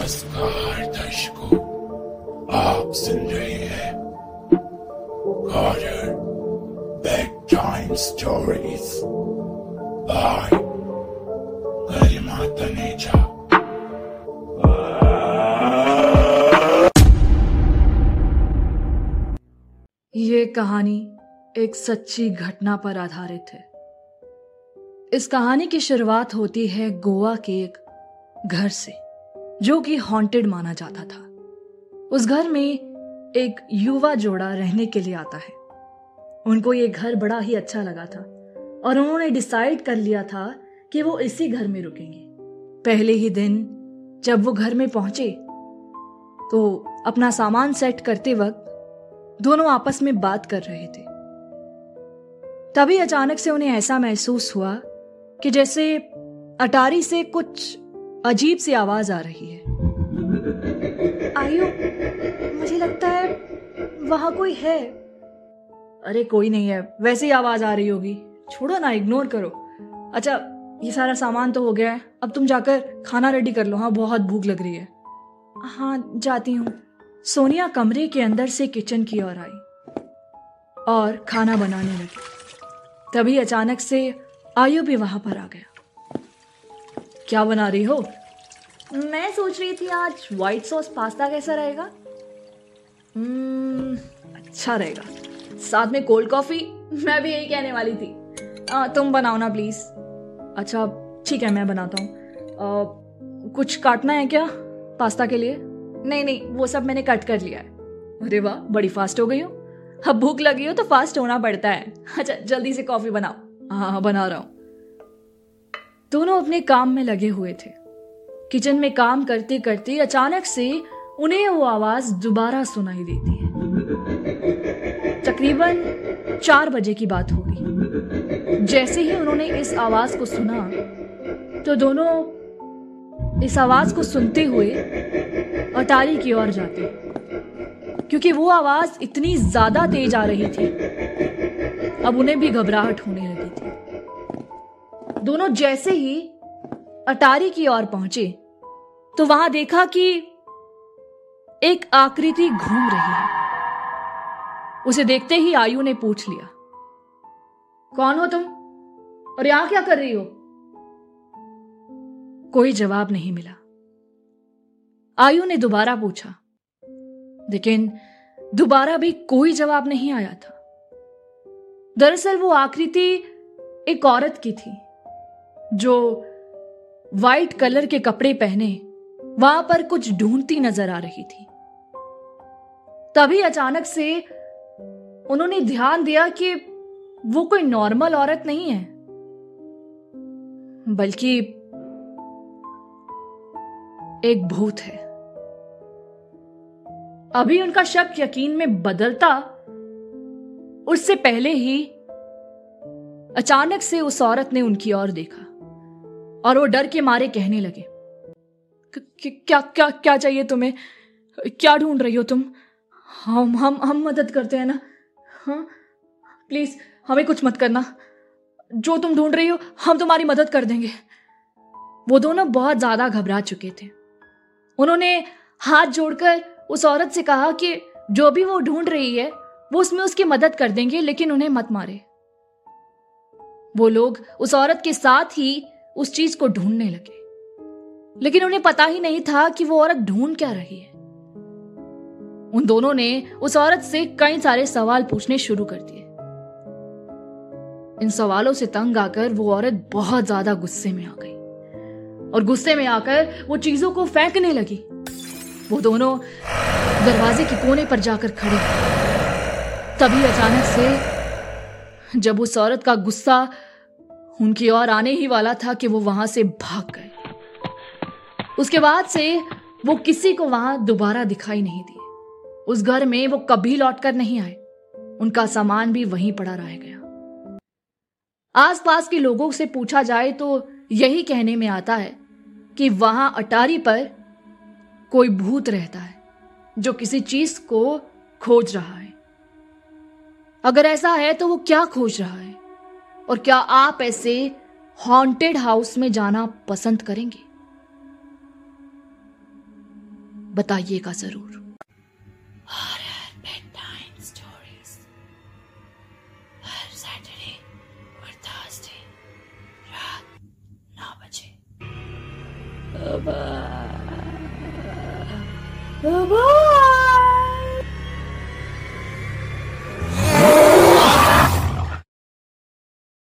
नमस्कार, दर्शकों। आप सुन रहे हैं कॉर्डर bed time stories by Garima Taneja ये कहानी एक सच्ची घटना पर आधारित है। इस कहानी की शुरुआत होती है गोवा के एक घर से। जो कि हॉन्टेड माना जाता था। उस घर में एक युवा जोड़ा रहने के लिए आता है। उनको ये घर बड़ा ही अच्छा लगा था और उन्होंने डिसाइड कर लिया था कि वो इसी घर में रुकेंगे। पहले ही दिन जब वो घर में पहुँचे तो अपना सामान सेट करते वक्त दोनों आपस में बात कर रहे थे। तभी अचानक से उन्हें ऐसा महसूस हुआ कि जैसे अटारी से कुछ अजीब सी आवाज़ आ रही है। आयु मुझे लगता है वहाँ कोई है। अरे, कोई नहीं है। वैसे ही आवाज़ आ रही होगी। छोड़ो ना इग्नोर करो। अच्छा ये सारा सामान तो हो गया है। अब तुम जाकर खाना रेडी कर लो। हाँ बहुत भूख लग रही है। हाँ जाती हूँ। सोनिया कमरे के अंदर से किचन की ओर आई और खाना बनाने लगी। तभी अचानक से आयु भी वहाँ पर आ गया। क्या बना रही हो? मैं सोच रही थी आज व्हाइट सॉस पास्ता कैसा रहेगा? हम्म, अच्छा रहेगा। साथ में कोल्ड कॉफ़ी मैं भी यही कहने वाली थी। आ, तुम बनाओ ना प्लीज़ अच्छा ठीक है मैं बनाता हूँ। कुछ काटना है क्या पास्ता के लिए? नहीं नहीं वो सब मैंने कट कर लिया है। अरे वाह बड़ी फास्ट हो गई हो। अब भूख लगी हो तो फास्ट होना पड़ता है। अच्छा जल्दी से कॉफ़ी बनाओ। हाँ हाँ बना रहा हूँ। दोनों अपने काम में लगे हुए थे। किचन में काम करते करते अचानक से उन्हें वो आवाज़ दोबारा सुनाई देती है। तकरीबन चार बजे की बात होगी जैसे ही उन्होंने इस आवाज़ को सुना तो दोनों इस आवाज़ को सुनते हुए अटारी की ओर जाते। क्योंकि वो आवाज़ इतनी ज़्यादा तेज आ रही थी, अब उन्हें भी घबराहट होने लगी थी। दोनों जैसे ही अटारी की ओर पहुँचे तो वहाँ देखा कि एक आकृति घूम रही है। उसे देखते ही आयु ने पूछ लिया, कौन हो तुम? और यहाँ क्या कर रही हो? कोई जवाब नहीं मिला। आयु ने दोबारा पूछा, लेकिन दोबारा भी कोई जवाब नहीं आया था। दरअसल वो आकृति एक औरत की थी। जो वाइट कलर के कपड़े पहने, वहाँ पर कुछ ढूंढती नज़र आ रही थी। तभी अचानक से उन्होंने ध्यान दिया कि वो कोई नॉर्मल औरत नहीं है, बल्कि एक भूत है। अभी उनका शक यकीन में बदलता, उससे पहले ही अचानक से उस औरत ने उनकी ओर देखा। और वो डर के मारे कहने लगे। क्या क्या क्या चाहिए तुम्हें? क्या ढूंढ रही हो तुम? हम हम हम मदद करते हैं ना? हाँ? प्लीज़, हमें कुछ मत करना। जो तुम ढूंढ रही हो, हम तुम्हारी मदद कर देंगे। वो दोनों बहुत ज़्यादा घबरा चुके थे। उन्होंने हाथ जोड़कर उस औरत से कहा कि जो भी वो ढूंढ रही है, वो उसमें उसकी मदद कर देंगे, लेकिन उन्हें मत मारे। वो लोग उस औरत के साथ ही उस चीज़ को ढूँढने लगे। लेकिन उन्हें पता ही नहीं था कि वो औरत ढूंढ क्या रही है। उन दोनों ने उस औरत से कई सारे सवाल पूछने शुरू कर दिए। इन सवालों से तंग आकर वो औरत बहुत ज़्यादा गुस्से में आ गई और गुस्से में आकर वो चीज़ों को फेंकने लगी। वो दोनों दरवाजे के कोने पर जाकर खड़े तभी अचानक से जब उस औरत का गुस्सा उनकी ओर आने ही वाला था कि वो वहाँ से भाग गए। उसके बाद से वो किसी को वहाँ दोबारा दिखाई नहीं दिए। उस घर में वो कभी लौटकर नहीं आए। उनका सामान भी वहीं पड़ा रह गया। आसपास के लोगों से पूछा जाए तो यही कहने में आता है कि वहाँ अटारी पर कोई भूत रहता है, जो किसी चीज़ को खोज रहा है। अगर ऐसा है तो वो क्या खोज रहा है? और क्या आप ऐसे हॉन्टेड हाउस में जाना पसंद करेंगे? बताइएगा ज़रूर। हर सैटरडे